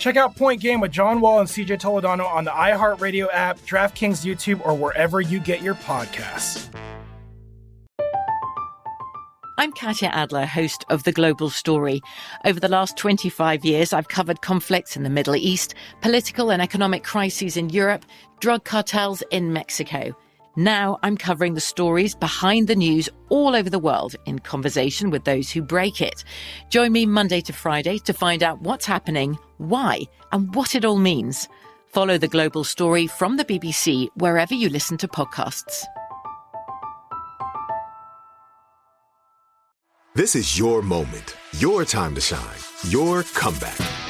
Check out Point Game with John Wall and CJ Toledano on the iHeartRadio app, DraftKings YouTube, or wherever you get your podcasts. I'm Katya Adler, host of The Global Story. Over the last 25 years, I've covered conflicts in the Middle East, political and economic crises in Europe, drug cartels in Mexico. Now I'm covering the stories behind the news all over the world in conversation with those who break it. Join me Monday to Friday to find out what's happening, why, and what it all means. Follow the global story from the BBC wherever you listen to podcasts. This is your moment, your time to shine, your comeback.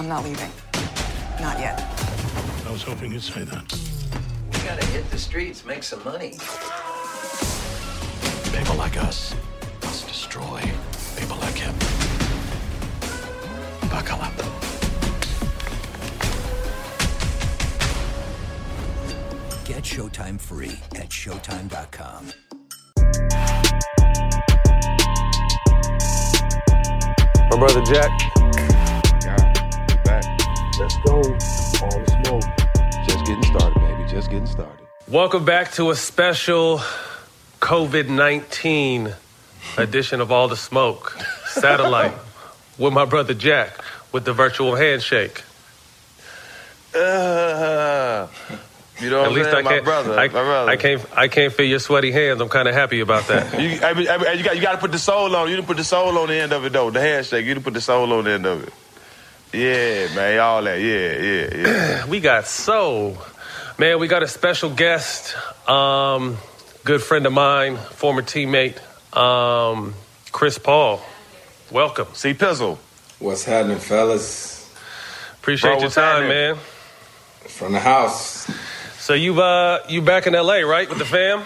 I'm not leaving. Not yet. I was hoping you'd say that. We gotta hit the streets, make some money. People like us must destroy people like him. Buckle up. Get Showtime free at Showtime.com. My brother Jack. Yeah, back. Let's go. All the smoke. Just getting started, baby. Just getting started. Welcome back to a special COVID 19 edition of All the Smoke Satellite with my brother Jack with the virtual handshake. Uh, you know what At I'm least saying? I can't, my brother. I, my brother. I can't. I can't feel your sweaty hands. I'm kind of happy about that. You, I mean, I mean, you got you got to put the soul on. You didn't put the soul on the end of it though. The handshake. You didn't put the soul on the end of it. Yeah, man. All that. Yeah, yeah, yeah. we got so, man. We got a special guest, um, good friend of mine, former teammate, um, Chris Paul. Welcome. See, Pizzle. What's happening, fellas? Appreciate Bro, your time, happening? man. From the house. So you uh you back in LA, right, with the fam?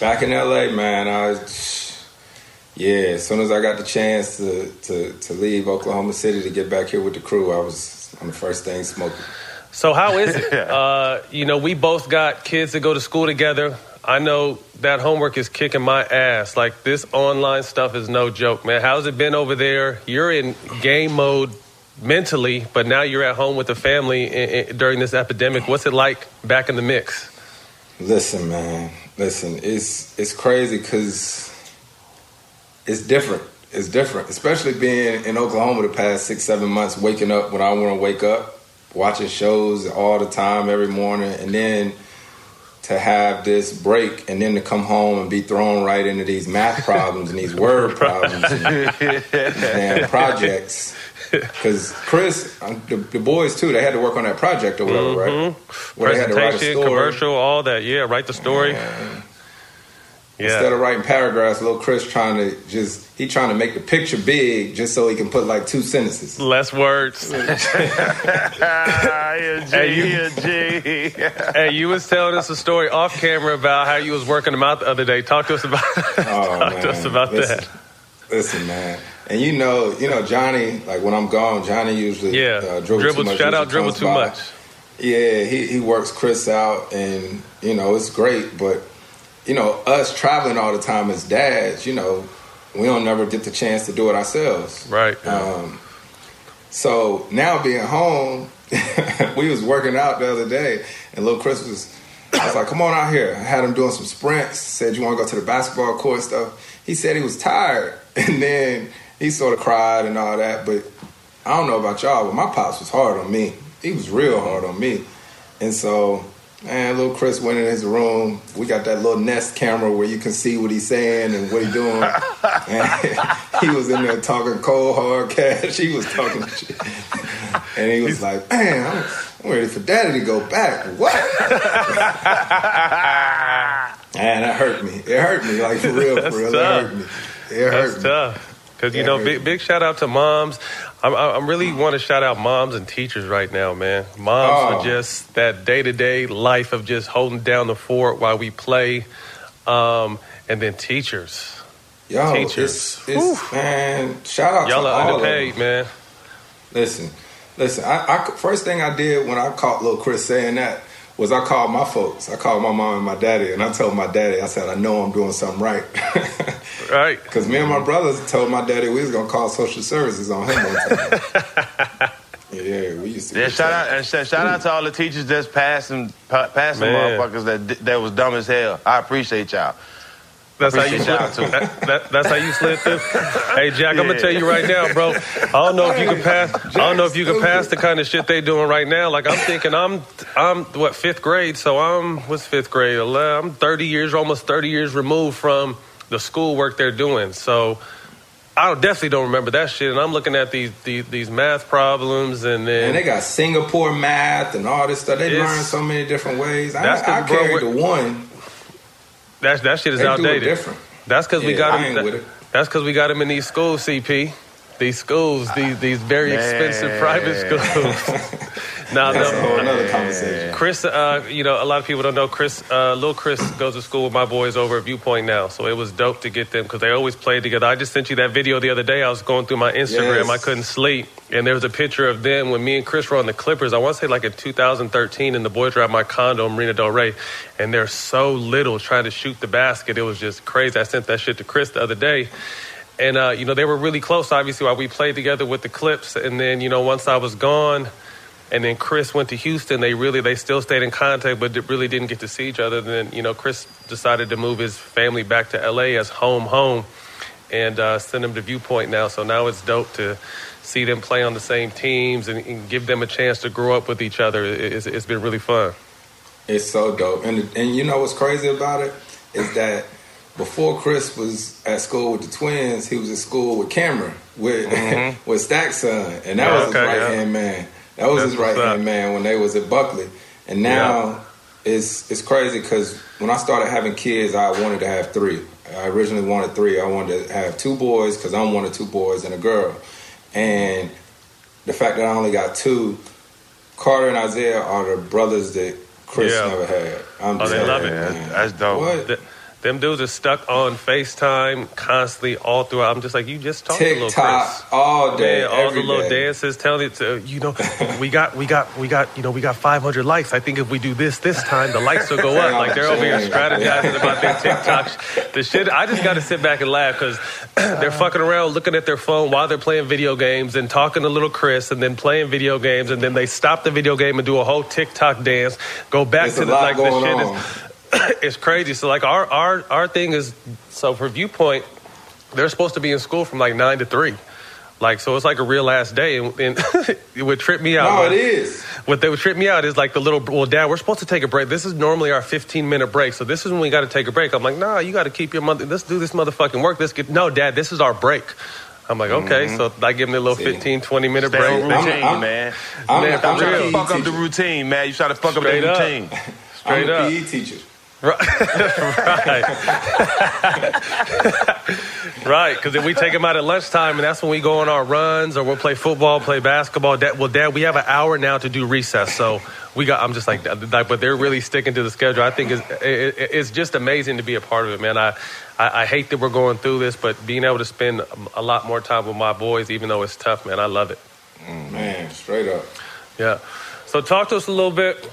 Back in LA, man. I was, yeah, as soon as I got the chance to, to, to leave Oklahoma City to get back here with the crew, I was on the first thing smoking. So how is it? uh, you know, we both got kids that go to school together. I know that homework is kicking my ass. Like this online stuff is no joke, man. How's it been over there? You're in game mode mentally, but now you're at home with the family i- i- during this epidemic. What's it like back in the mix? Listen, man. Listen, it's it's crazy because it's different. It's different, especially being in Oklahoma the past six, seven months, waking up when I want to wake up, watching shows all the time, every morning, and then to have this break and then to come home and be thrown right into these math problems and these word problems and, and projects. Because Chris, um, the, the boys too, they had to work on that project or whatever, right? Where they had to write a Presentation, story. commercial, all that. Yeah, write the story. Yeah. Instead of writing paragraphs, little Chris trying to just he trying to make the picture big just so he can put like two sentences. Less words. hey, you- you, hey, you was telling us a story off camera about how you was working them out the other day. Talk to us about Oh, talk to us about listen, that. Listen, man. And you know, you know, Johnny. Like when I'm gone, Johnny usually Yeah, uh, dribble, dribble. too much. shout out, dribble too by. much. Yeah, he, he works Chris out, and you know it's great. But you know, us traveling all the time as dads, you know, we don't never get the chance to do it ourselves. Right. Um, so now being home, we was working out the other day, and little Chris was. I was like, "Come on out here." I had him doing some sprints. Said, "You want to go to the basketball court and stuff?" He said he was tired, and then he sort of cried and all that. But I don't know about y'all, but my pops was hard on me. He was real hard on me, and so man, little Chris went in his room. We got that little Nest camera where you can see what he's saying and what he's doing. and he was in there talking cold hard cash. He was talking shit, and he was like, "Man, I'm, I'm ready for Daddy to go back." What? Man, that hurt me. It hurt me, like for real, for real. tough. It hurt me. It hurt That's me. tough. Because you know, big big shout out to moms. I'm, I'm really want to shout out moms and teachers right now, man. Moms Oh. for just that day to day life of just holding down the fort while we play, um, and then teachers. Yo, Teachers. it's, it's man, shout out Y'all to are all underpaid, of them. man. Listen, listen. I, I first thing I did when I caught little Chris saying that was I called my folks. I called my mom and my daddy, and I told my daddy, I said, I know I'm doing something right. Right. Because me and my brothers told my daddy we was gonna call social services on him one time. yeah, we used to. Yeah, shout out and sh- shout out to all the teachers that's passing pa- passing Man. motherfuckers that that was dumb as hell. I appreciate y'all. That's how you slid. That, that- that's how you slid through. Hey Jack, I'm gonna tell you right now, bro. I don't know if you can pass. I don't know if you can pass the kind of shit they doing right now. Like I'm thinking, I'm I'm what fifth grade, so I'm what's fifth grade? I'm 30 years, almost 30 years removed from the schoolwork they're doing. So I definitely don't remember that shit. And I'm looking at these these, these math problems, and then And they got Singapore math and all this stuff. They learn so many different ways. I, I carried the one. That that shit is They do it outdated. different. That's because we got I ain't them. with. That's because we got them in these schools, CP. These schools, these these very expensive private schools. now, That's no, nother conversation. Chris, uh, you know, a lot of people don't know Chris. Uh, little Chris goes to school with my boys over at Viewpoint now, so it was dope to get them because they always played together. I just sent you that video the other day. I was going through my Instagram, Yes. I couldn't sleep, and there was a picture of them when me and Chris were on the Clippers. I want to say like in 2013, and the boys were at my condo in Marina Del Rey, and they're so little trying to shoot the basket. It was just crazy. I sent that shit to Chris the other day. And uh, you know they were really close, obviously, while we played together with the Clips. And then you know once I was gone, and then Chris went to Houston. They really they still stayed in contact, but really didn't get to see each other. Then you know Chris decided to move his family back to LA as home home, and uh, send them to Viewpoint now. So now it's dope to see them play on the same teams and, and give them a chance to grow up with each other. It- It's, it's been really fun. It's so dope. And and you know what's crazy about it is that before Chris was at school with the twins, he was at school with Cameron with with Stack's son, and that Yeah, was his okay, right yeah. hand man. That was That's his right hand man when they was at Buckley. And now it's it's crazy because when I started having kids, I wanted to have three. I originally wanted three. I wanted to have two boys because I'm one of two boys and a girl. And the fact that I only got two, Carter and Isaiah are the brothers that Chris Yeah. never had. I'm Oh, they love it. man. That's dope. What? Th- them dudes are stuck on FaceTime constantly all throughout. I'm just like, you just talk to little Chris. All day, Man, all every the little day. dances, telling it to you know, we got, we got, we got, you know, we got 500 likes. I think if we do this this time, the likes will go up. Like they're over here strategizing about their TikToks. The shit, I just got to sit back and laugh because they're fucking around, looking at their phone while they're playing video games and talking to little Chris, and then playing video games, and then they stop the video game and do a whole TikTok dance, go back There's to the like the shit on. is it's crazy. So like our our our thing is so for viewpoint, they're supposed to be in school from like nine to three. Like so, it's like a real last day, and, and it would trip me out. No, What- it is. What they would trip me out is like the little. Well, Dad, we're supposed to take a break. This is normally our 15 minute break, so this is when we got to take a break. I'm like, Nah, you got to keep your mother. Let's do this motherfucking work. Let's get. No, Dad, this is our break. I'm like, okay, Mm-hmm. so I give them a little See. 15, 20 minute Stay break. routine, I'm- man. I'm, Man, I'm, Stop a trying to fuck up the routine, man. You try to fuck Straight up up. the routine. Straight I'm a up. PE teacher. Right. right. Because if we take them out at lunchtime, and that's when we go on our runs, or we'll play football, play basketball. Dad, well, Dad, we have an hour now to do recess, so we got. I'm just like, like but they're really sticking to the schedule. I think it's, it, it's just amazing to be a part of it, man. I, I, I hate that we're going through this, but being able to spend a lot more time with my boys, even though it's tough, man, I love it. Mm, man, straight up. Yeah. So talk to us a little bit.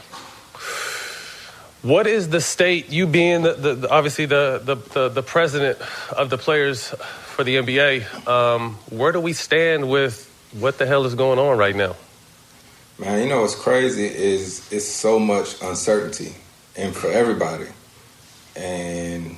What is the state? You being the, the, obviously the, the the the president of the players for the NBA. Um, where do we stand with what the hell is going on right now? Man, you know what's crazy is it's so much uncertainty, and for everybody. And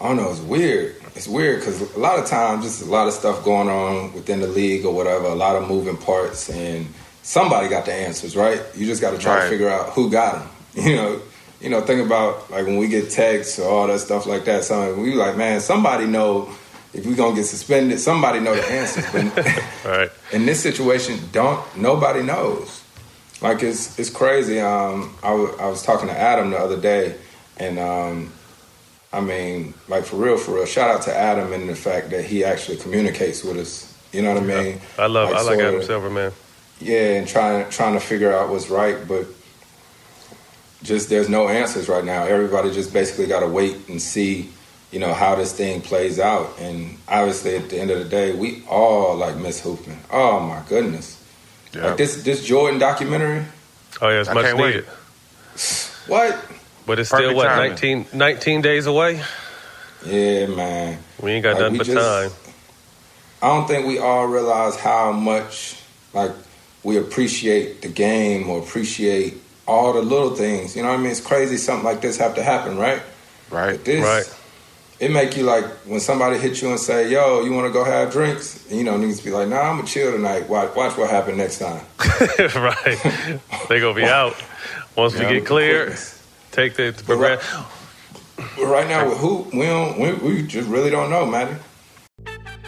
I don't know, it's weird. it's weird because a lot of times just a lot of stuff going on within the league or whatever, a lot of moving parts, and somebody got the answers, right? You just got to try Right. to figure out who got them. You know, you know, think about like when we get texts or all that stuff like that. Something we like, man, somebody know if we gonna get suspended. Somebody know the answers, but Right. in this situation, don't nobody knows. Like it's it's crazy. Um, I I was talking to Adam the other day, and um, I mean, like for real, for real. Shout out to Adam and the fact that he actually communicates with us. You know what I mean? I love. I like sorta- Adam Silver, man. Yeah, and trying trying to figure out what's right, but just there's no answers right now. Everybody just basically got to wait and see, you know, how this thing plays out. And obviously, at the end of the day, we all like Miss Hoopman. Oh my goodness! Like this this Jordan documentary. Oh yeah, it's I much can't wait. What? But it's still Perfect what timing. 19, 19 days away. Yeah, man. We ain't got Like, nothing but just- time. I don't think we all realize how much like we appreciate the game or appreciate all the little things. You know what I mean? It's crazy something like this have to happen, right? Right. But this, Right. It make you like when somebody hits you and say, "Yo, you want to go have drinks?" And, you know, niggas be like, "Nah, I'm gonna chill tonight. Watch, watch what happen next time." right. They gonna be out once we get clear. the Take the But right, but right now, with who we don't, we, we just really don't know, man.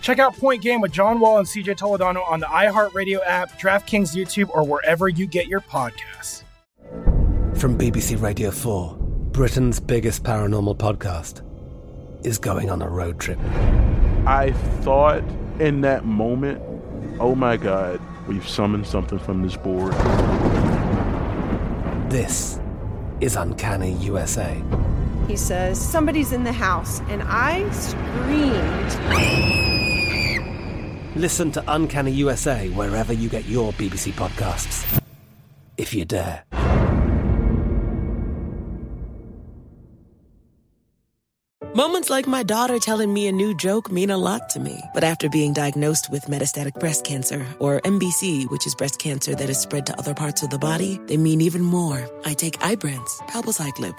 Check out Point Game with John Wall and CJ Toledano on the iHeartRadio app, DraftKings YouTube, or wherever you get your podcasts. From BBC Radio 4, Britain's biggest paranormal podcast is going on a road trip. I thought in that moment, oh my God, we've summoned something from this board. This is Uncanny USA. He says, Somebody's in the house. And I screamed. Listen to Uncanny USA wherever you get your BBC podcasts, if you dare. Moments like my daughter telling me a new joke mean a lot to me. But after being diagnosed with metastatic breast cancer, or MBC, which is breast cancer that is spread to other parts of the body, they mean even more. I take Ibrance, palbociclib.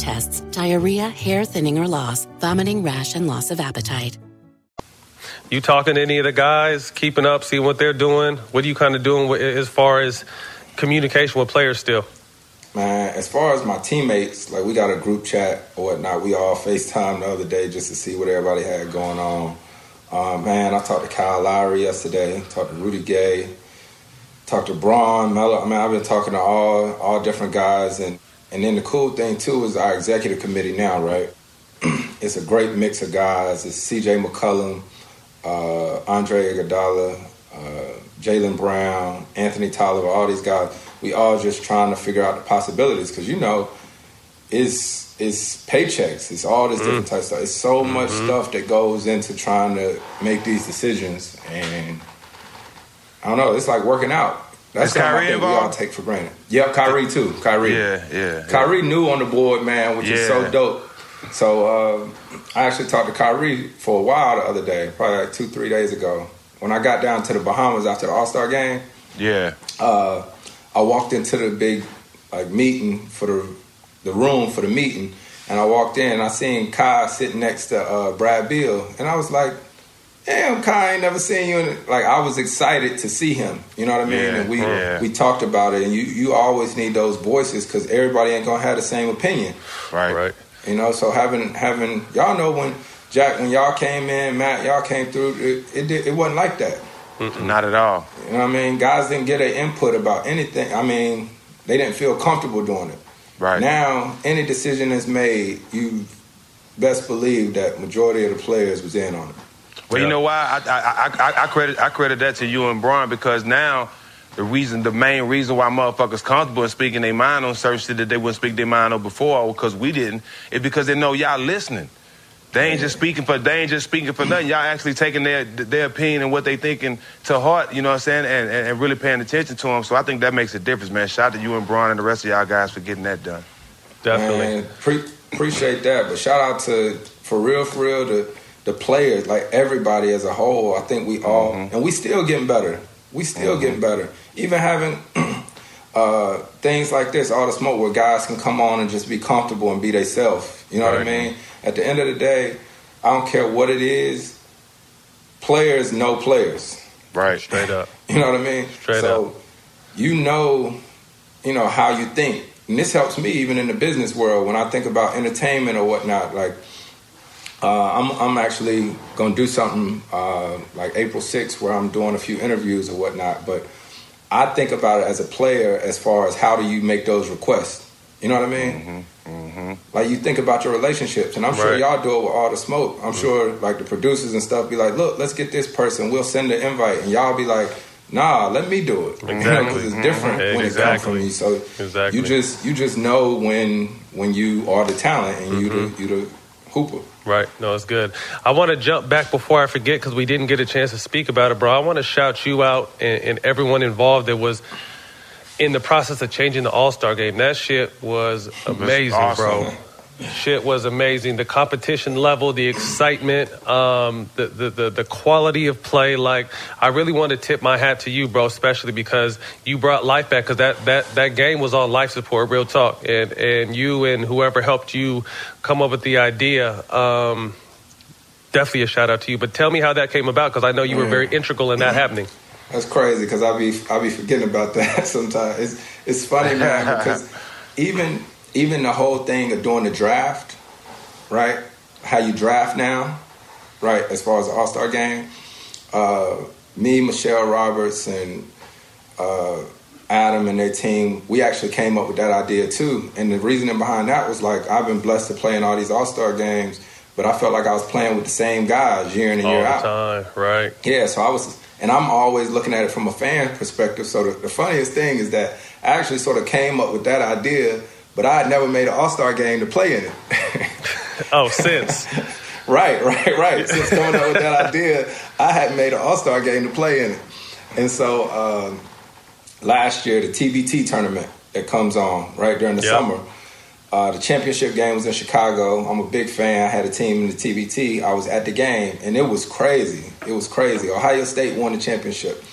tests, diarrhea, hair thinning or loss, vomiting, rash, and loss of appetite. You talking to any of the guys, keeping up, seeing what they're doing? What are you kind of doing with, as far as communication with players still? Man, as far as my teammates, like we got a group chat or whatnot. We all FaceTime the other day just to see what everybody had going on. Um, man, I talked to Kyle Lowry yesterday, talked to Rudy Gay, talked to Bron, Melo. I mean, I've been talking to all all different guys, and and then the cool thing too is our executive committee now, right? it's a great mix of guys. It's C.J. McCollum, uh, Andre Iguodala, uh, Jaylen Brown, Anthony Tolliver, all these guys. We all just trying to figure out the possibilities because you know, it's it's paychecks, it's all this different type of stuff. It's so much stuff that goes into trying to make these decisions, and I don't know. It's like working out. That's Kyrie something I think we all take for granted. Yep, Kyrie too. Kyrie. Yeah, yeah. Kyrie new on the board, man, which is so dope. So uh, I actually talked to Kyrie for a while the other day, probably like two, three days ago. When I got down to the Bahamas after the All Star game, Yeah. uh, I walked into the big like meeting for the the room for the meeting, and I walked in and I seen Kai sitting next to uh, Brad Beal, and I was like, "Damn, Kai, I ain't never seen you." In like I was excited to see him. You know what I mean? Yeah, and we yeah. we talked about it, and you you always need those voices because everybody ain't gonna have the same opinion. Right. Right. You know, so having having y'all know when Jack when y'all came in, Matt, y'all came through. It it, did, it wasn't like that. Not at all. You know what I mean? Guys didn't get an input about anything. I mean, they didn't feel comfortable doing it. Right. Now, any decision is made, you best believe that majority of the players was in on it. Well, you know why? I, I, I, I credit I credit that to you and Brian because now the reason, the main reason why motherfuckers comfortable in speaking their mind on certain shit that they wouldn't speak their mind on before because we didn't, is because they know y'all listening. They ain't just speaking for they ain't just speaking for nothing. Y'all actually taking their their opinion and what they thinking to heart. You know what I'm saying? And, and, and really paying attention to them. So I think that makes a difference, man. Shout out to you and Brian and the rest of y'all guys for getting that done. Man, pre- appreciate that. But shout out to for real, for real, the the players, like everybody as a whole. I think we all, and we still getting better. We still getting better. Even having uh, things like this, all the smoke, where guys can come on and just be comfortable and be themselves. You know what I mean? At the end of the day, I don't care what it is. Players know players. Right. Straight up. You know what I mean? Straight so you know, you know how you think, and this helps me even in the business world when I think about entertainment or whatnot. Like, uh, I'm I'm actually gonna do something uh, like April 6th where I'm doing a few interviews or whatnot. But I think about it as a player as far as how do you make those requests. You know what I mean? Mm-hmm, mm-hmm. Like you think about your relationships, and I'm sure Right. y'all do it with all the smoke. I'm mm-hmm. sure like the producers and stuff be like, "Look, let's get this person. We'll send the invite," and y'all be like, "Nah, let me do it." You know, 'cause Exactly. it's different when it comes from Exactly. you. So Exactly. you just you just know when when you are the talent and you the you the hooper. Right. No, it's good. I want to jump back before I forget because we didn't get a chance to speak about it, bro. I want to shout you out and, and everyone involved that was in the process of changing the All Star game. That shit was amazing, bro. Shit was amazing. The competition level, the excitement, um, the, the, the, the quality of play. Like, I really want to tip my hat to you, bro, especially because you brought life back because that, that, that game was on life support, real talk. And, and you and whoever helped you come up with the idea, um, definitely a shout out to you. But tell me how that came about because I know you were very integral in that happening. That's crazy because I be I be forgetting about that sometimes. It's it's funny, man, because even even the whole thing of doing the draft, right? How you draft now, right? As far as the All Star game, uh, me, Michelle Roberts, and uh, Adam and their team, we actually came up with that idea too. And the reasoning behind that was like I've been blessed to play in all these All Star games, but I felt like I was playing with the same guys year in and All year the out. time, right? Yeah, so I was, and I'm always looking at it from a fan perspective. So the, the funniest thing is that I actually sort of came up with that idea, but I had never made an All Star game to play in it. Oh, since. right, right, right. Since coming up with that idea, I hadn't made an All Star game to play in it. And so um, last year, the TBT tournament that comes on right during the Yep. summer, uh, the championship game was in Chicago. I'm a big fan. I had a team in the TBT. I was at the game, and it was crazy. It was crazy. Ohio State won the championship.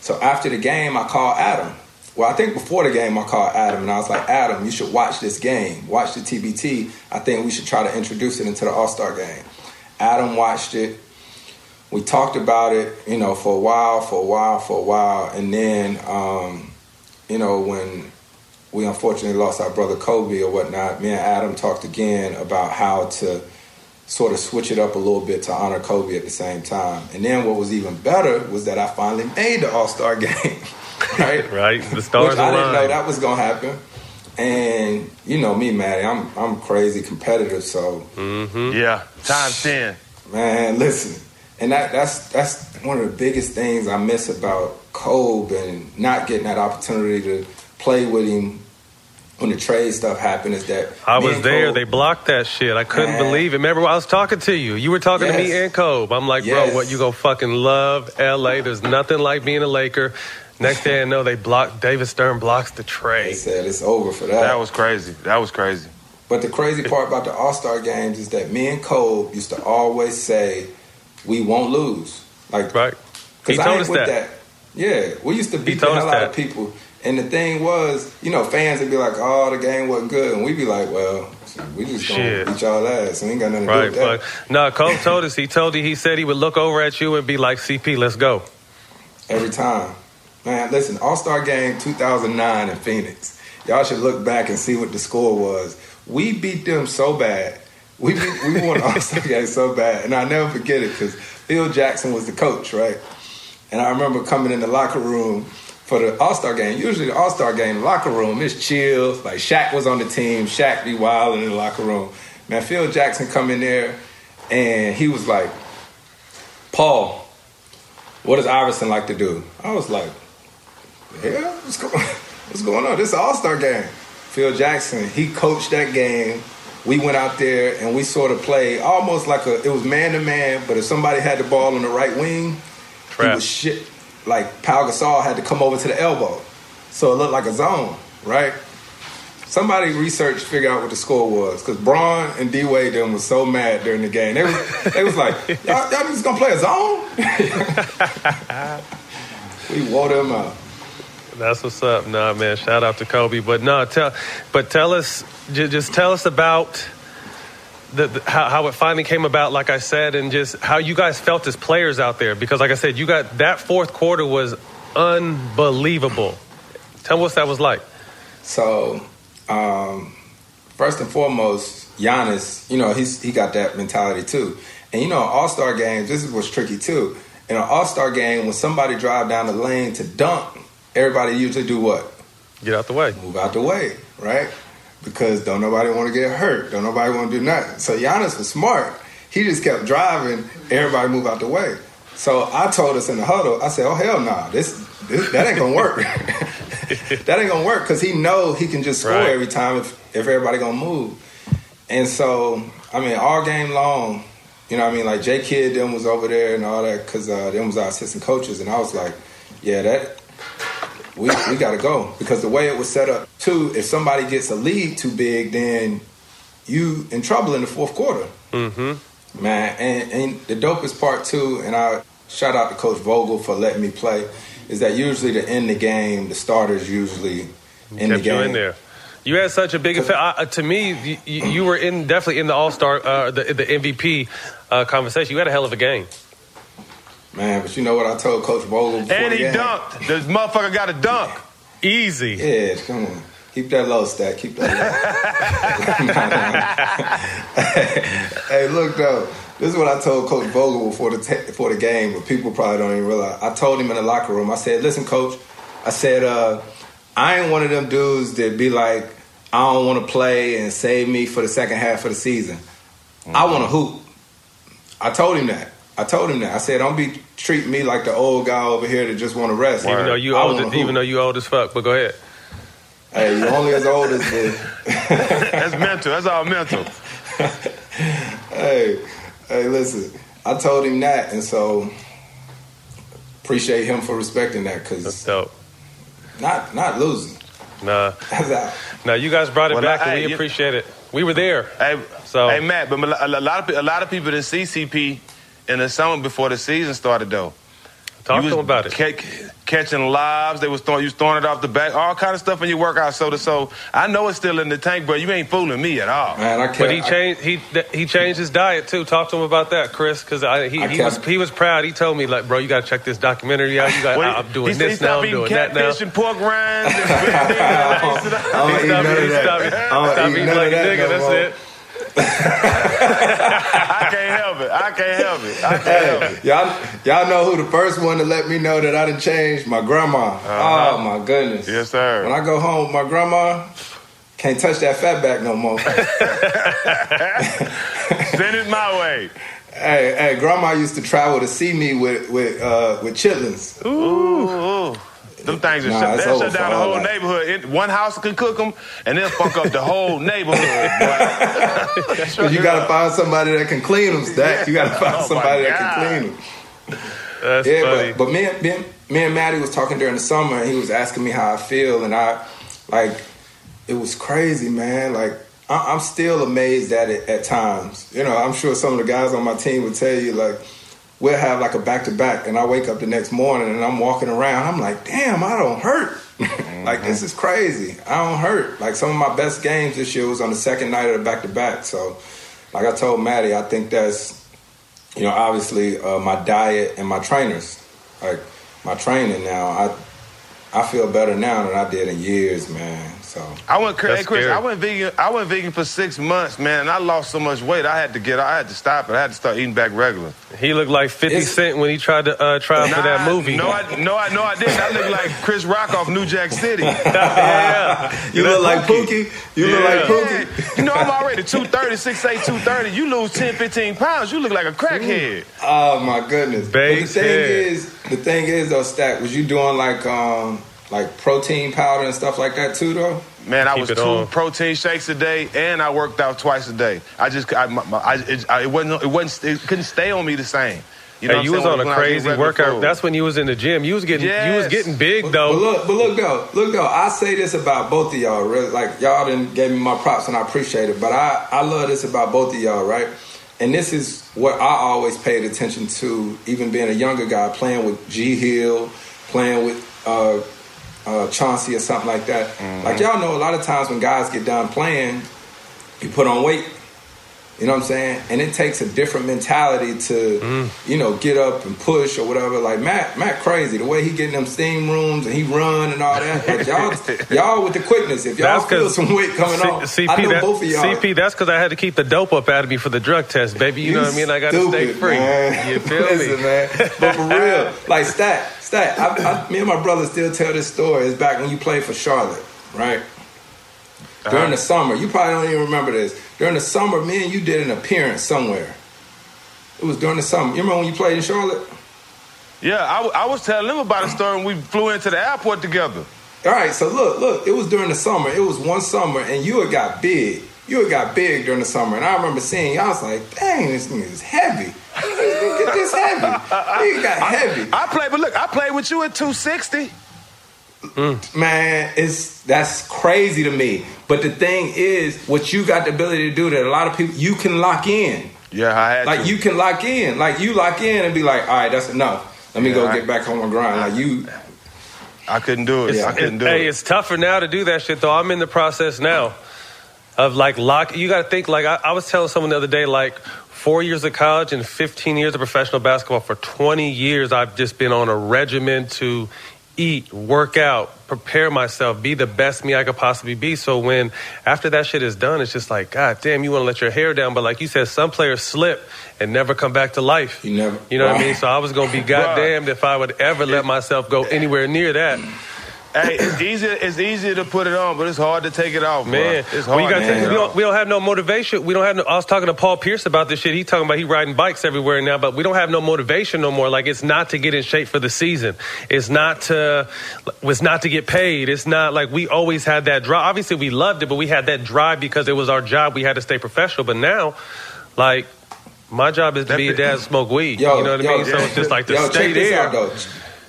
So after the game, I called Adam. Well, I think before the game, I called Adam, and I was like, Adam, you should watch this game. Watch the TBT. I think we should try to introduce it into the All Star game. Adam watched it. We talked about it, you know, for a while, for a while, for a while, and then, um, you know, when we unfortunately lost our brother Kobe or whatnot, me and Adam talked again about how to sort of switch it up a little bit to honor Kobe at the same time. And then what was even better was that I finally made the All Star game, right? right. The stars Which I didn't know that was gonna happen. And you know me, Maddie, I'm I'm crazy competitive, so Mm-hmm. Yeah, times ten. Man, listen, and that that's that's one of the biggest things I miss about Kobe and not getting that opportunity to play with him when the trade stuff happened is that I was there. Kobe- They blocked that shit. I couldn't Man. believe it. Remember, I was talking to you. You were talking to me and Kobe. I'm like, Yes. bro, what you gonna fucking love LA? There's nothing like being a Laker. Next day I know they blocked David Stern blocks the trade. They said it's over for that. That was crazy. That was crazy. But the crazy part about the All Star games is that me and Cole used to always say we won't lose. Like, right? He Because I told ain't us with that. that. Yeah, we used to beat the told hell out that. of people. And the thing was, you know, fans would be like, "Oh, the game wasn't good," and we'd be like, "Well, we just gonna Shit. beat y'all ass. We ain't got nothing to do with that." no, Cole told us. He told you. He said he would look over at you and be like, "CP, let's go." Every time, man. Listen, All Star Game 2009 in Phoenix. Y'all should look back and see what the score was. We beat them so bad. We beat, we won All Star Game so bad, and I never forget it because Phil Jackson was the coach, right? And I remember coming in the locker room for the All Star game. Usually the All Star game, locker room is chill. Like Shaq was on the team. Shaq be wild in the locker room. Man, Phil Jackson come in there and he was like, Paul, what does Iverson like to do? I was like, yeah, what's going, what's going on? This All Star game. Phil Jackson, he coached that game. We went out there and we sort of played almost like a, it was man to man, but if somebody had the ball on the right wing, he was shit. Like Pau Gasol had to come over to the elbow, so it looked like a zone, right? Somebody researched, figured out what the score was, because Bron and D Wade them was so mad during the game. They was, they was like, y'all, y'all just gonna play a zone? we wore them out. That's what's up. Nah, man. Shout out to Kobe. But no, tell, but tell us, ju- just tell us about the, the how, how it finally came about. Like I said, and just how you guys felt as players out there. Because, like I said, you got that fourth quarter was unbelievable. Tell what that was like. So, um, first and foremost, Giannis, you know, he's he got that mentality too. And you know, All Star games, this is what's tricky too. In an All Star game, when somebody drive down the lane to dunk, everybody usually do what? Get out the way. Move out the way, right? Because don't nobody want to get hurt. Don't nobody want to do nothing. So Giannis was smart. He just kept driving. Everybody move out the way. So I told us in the huddle. I said, "Oh hell nah, this, this that ain't gonna work. that ain't gonna work because he know he can just score Right. every time if if everybody gonna move." And so I mean, all game long, you know, what I mean, like J Kidd them was over there and all that because uh, them was our assistant coaches, and I was like, "Yeah, that we, we got to go because the way it was set up too if somebody gets a lead too big then you in trouble in the fourth quarter Mm-hmm. man and, and the dopest part too and i shout out to coach vogel for letting me play is that usually to end the game the starters usually in the Kept you in there. You had such a big effect. Uh, to me, you, you were in definitely in the All Star, uh, the, the MVP uh, conversation. You had a hell of a game. Man but you know what i told coach vogel before And he dunked. This motherfucker got a dunk. Easy. Yeah, come on. Keep that low, stat. Keep that low. hey, look though. This is what I told Coach Vogel before the te- before the game, but people probably don't even realize. I told him in the locker room. I said, "Listen, Coach. I said, uh, I ain't one of them dudes that be like, I don't want to play and save me for the second half of the season. I want to hoop. I told him that. I told him that. I said, don't be treating me like the old guy over here that just want to rest. Even though you I old, wanna as, even though you old as fuck. But go ahead. Hey, you only as old as the. That's mental. That's all mental. hey, hey, listen. I told him that, and so appreciate him for respecting that because dope. Not not losing. Nah. That's out. Now you guys brought it Well, back, I- and we you- appreciate it. We were there. Hey, So- hey Matt, but a lot of a lot of people didn't see CP in the summer before the season started though. Talk you to was them about it. ca- catching lives, they was throwing you was throwing it off the back, all kind of stuff in your workout. So to so, I know it's still in the tank, but you ain't fooling me at all. Man, I But he changed he he changed his diet too. Talk to him about that, Chris, because he, I he was he was proud. He told me like, bro, you got to check this documentary out. You got Well, I'm doing he, this he now. I'm doing that now. catfish and pork rinds. And I don't eat none of that. I don't Stop eat eating none like of a that nigga. That's it. I can't help it. I can't help it. I can't help it. Y'all, y'all know who the first one to let me know that I done changed? My grandma. Uh-huh. Oh my goodness. Yes, sir. When I go home, with my grandma can't touch that fat back no more. Send it my way. hey, hey, grandma used to travel to see me with with uh, with chitlins. Ooh, ooh. Them things are Nah, shut, it's they'll shut down the whole neighborhood. It, one house can cook them, and they'll fuck up the whole neighborhood. boy. Cause you gotta find somebody that can clean them, Stack. You gotta find Oh, somebody that can clean them. That's yeah, funny. but but me and me, and- me and Maddie was talking during the summer, and he was asking me how I feel, and I like it was crazy, man. Like I, I'm still amazed at it at times. You know, I'm sure some of the guys on my team would tell you like. We'll have like a back to back, and I wake up the next morning and I'm walking around. I'm like, damn, I don't hurt. like this is crazy. I don't hurt. Like some of my best games this year was on the second night of the back to back. So, like I told Maddie, I think that's you know obviously uh, my diet and my trainers, like my training now. I I feel better now than I did in years, man. So I went, hey Chris, scary. I went vegan. I went vegan for six months, man, and I lost so much weight. I had to get. I had to stop it. I had to start eating back regular. He looked like 50 Cent when he tried to uh, try out for that movie. No, I, no, I, no, I didn't. I looked like Chris Rock off New Jack City. yeah, You look like Pookie. You look like Pookie. You know, I'm already 230, 6'8", 230. You lose 10, 15 pounds, you look like a crackhead. Oh my goodness! But the thing head. is, the thing is though, Stack, was you doing like um like protein powder and stuff like that too though? Man, I Keep was it two on. protein shakes a day, and I worked out twice a day. I just, I, my, my- I, it, I, it wasn't, it wasn't, it couldn't stay on me the same. You know, hey, you was on a When I crazy workout. food. That's when you was in the gym. You was getting you was getting big though. But look, but look though, look though. I say this about both of y'all. Really, like y'all didn't gave me my props and I appreciate it. But I I love this about both of y'all, right? And this is what I always paid attention to, even being a younger guy, playing with G Hill, playing with uh, uh, Chauncey or something like that. Like y'all know, a lot of times when guys get done playing, you put on weight. You know what I'm saying? And it takes a different mentality to, mm. you know, get up and push or whatever. Like Matt, Matt crazy. The way he get in them steam rooms and he run and all that. Like y'all, y'all with the quickness. If y'all That's feel some weight coming C- off, CP, I know that- both of y'all. CP, that's because I had to keep the dope up out of me for the drug test, baby. You, know what I mean? I got to stay free. man. You feel Listen, me? man. But for real, like stat, stat. I, I, me and my brother still tell this story. It's back when you played for Charlotte, right? During Uh-huh. the summer, you probably don't even remember this. During the summer, me and you did an appearance somewhere. It was during the summer. You remember when you played in Charlotte? Yeah, I, w- I was telling them about the story when we flew into the airport together. All right, so look, look, it was during the summer. It was one summer, and you had got big. You had got big during the summer, and I remember seeing you. I was like, dang, this nigga is heavy. Get this heavy. He got heavy. I played, but look, I played with you at 260. Man, it's that's crazy to me. But the thing is, what you got the ability to do that a lot of people you can lock in. Yeah, I had Like to. you can lock in. Like you lock in and be like, all right, that's enough. Let me Yeah, go I- get back on my grind. Like you I couldn't do it. It's- I couldn't it- do hey, it. Hey, it's tougher now to do that shit though. I'm in the process now of like lock. You got to think like I, I was telling someone the other day, like four years of college and 15 years of professional basketball. For 20 years, I've just been on a regimen to eat, work out, prepare myself, be the best me I could possibly be. So when after that shit is done, it's just like, God damn, you want to let your hair down, but like you said, some players slip and never come back to life. You never. You know what I mean? So I was gonna be goddamned if I would ever let myself go anywhere near that. Hey, it's easier. It's easier to put it on, but it's hard to take it off, Man, Bro. It's well, hard. you got to to take think it we don't, we don't have no motivation. We don't have. No, I was talking to Paul Pierce about this shit. He talking about he riding bikes everywhere now, but we don't have no motivation no more. Like it's not to get in shape for the season. It's not to. It's not to get paid. It's not like we always had that drive. Obviously, we loved it, but we had that drive because it was our job. We had to stay professional. But now, like. My job is to be a dad and smoke weed. Yo, you know what yo, I mean? So it's just like to yo, stay check this there. out though.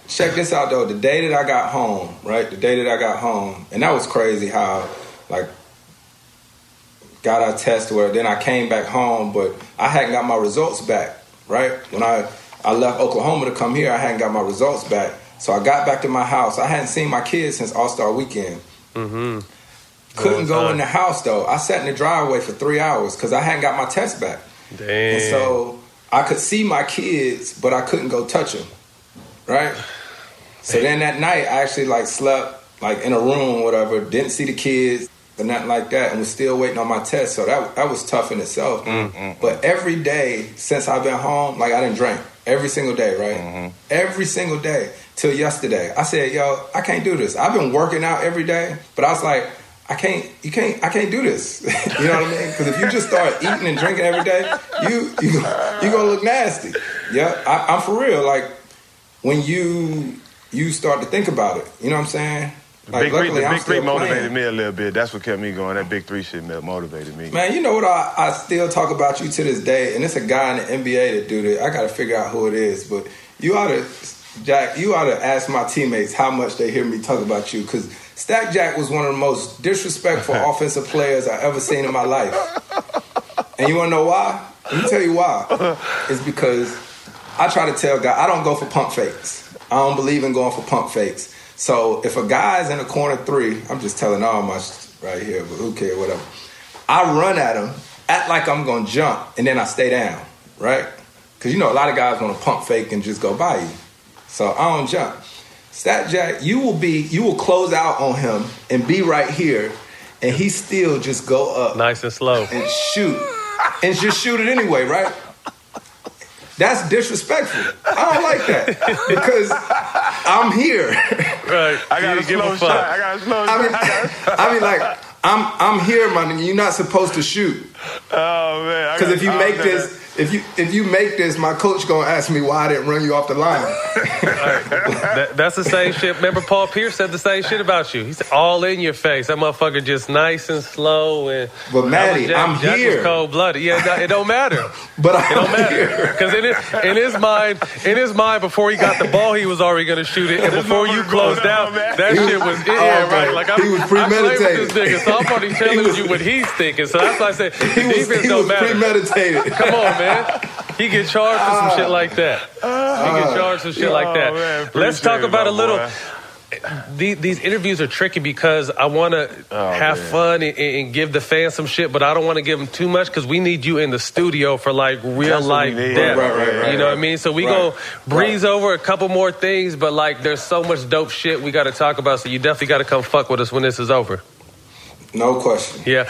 Check this out though. The day that I got home, right? The day that I got home, and that was crazy how, like, got our test where then I came back home, but I hadn't got my results back, right? When I I left Oklahoma to come here, I hadn't got my results back. So I got back to my house. I hadn't seen my kids since All Star Weekend. Mm-hmm. Couldn't go in the house though. I sat in the driveway for three hours because I hadn't got my test back. Damn. And so I could see my kids, but I couldn't go touch them. Right? So then that night, I actually like slept like in a room, or whatever. Didn't see the kids or nothing like that, and was still waiting on my test. So that that was tough in itself. Mm, mm, mm. But every day since I've been home, like I didn't drink every single day, right? Mm-hmm. Every single day till yesterday. I said, "Yo, I can't do this. I've been working out every day, but I was like." I can't, you can't, I can't do this. you know what I mean? Because if you just start eating and drinking every day, you you you gonna look nasty. Yeah, I, I'm for real. Like when you you start to think about it, you know what I'm saying? Like, big three, luckily, the I'm big three motivated playing. me a little bit. That's what kept me going. That big three shit motivated me. Man, you know what? I, I still talk about you to this day, and it's a guy in the NBA that do this. I got to figure out who it is, but you ought to, Jack. You ought to ask my teammates how much they hear me talk about you, because Stack Jack was one of the most disrespectful offensive players I ever seen in my life. And you want to know why? Let me tell you why. It's because I try to tell guys I don't go for pump fakes. I don't believe in going for pump fakes. So if a guy's in a corner three, I'm just telling all my right here, but who cares, whatever. I run at him, act like I'm gonna jump, and then I stay down, right? Because you know a lot of guys want to pump fake and just go by you. So I don't jump. Stat Jack, you will be, you will close out on him and be right here, and he still just go up Nice and slow. and shoot, and just shoot it anyway, right? That's disrespectful. I don't like that because I'm here. Right. I got You a give slow a shot. I got a slow I mean, shot. I mean, like I'm I'm here, my nigga. You're not supposed to shoot Oh man! Because if you make was this, if you if you make this, my coach gonna ask me why I didn't run you off the line. That, that's the same shit. Remember, Paul Pierce said the same shit about you. He's all in your face. That motherfucker just nice and slow. And But Maddie, Jack, I'm Jack here. cold blooded. Yeah, it don't- it don't matter. But It don't matter because in his, in his mind, in his mind, before he got the ball, he was already gonna shoot it, and before you closed out, that He was- shit was yeah, okay. right. Like I'm, He was I play with premeditated. this nigga, so I'm already telling was- you what he's thinking. So that's why I said the He was, defense he don't was matter. premeditated. Come on, man. He get charged for some shit like that. He get uh, charged for some shit like oh, that. Oh, man, Let's talk about a little. boy. The, these interviews are tricky because I want to Oh, have man. fun and, and give the fans some shit, but I don't want to give them too much because we need you in the studio for like real That's life we depth. Right, right, right, you know right. what I mean? So we Right. go breeze over a couple more things, but like there's so much dope shit we got to talk about. So you definitely got to come fuck with us when this is over. No question. Yeah.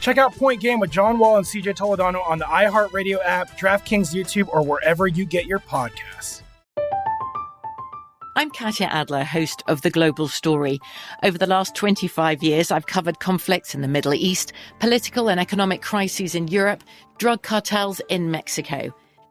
Check out Point Game with John Wall and CJ Toledano on the iHeartRadio app, DraftKings YouTube, or wherever you get your podcasts. I'm Katya Adler, host of The Global Story. Over the last 25 years, I've covered conflicts in the Middle East, political and economic crises in Europe, drug cartels in Mexico.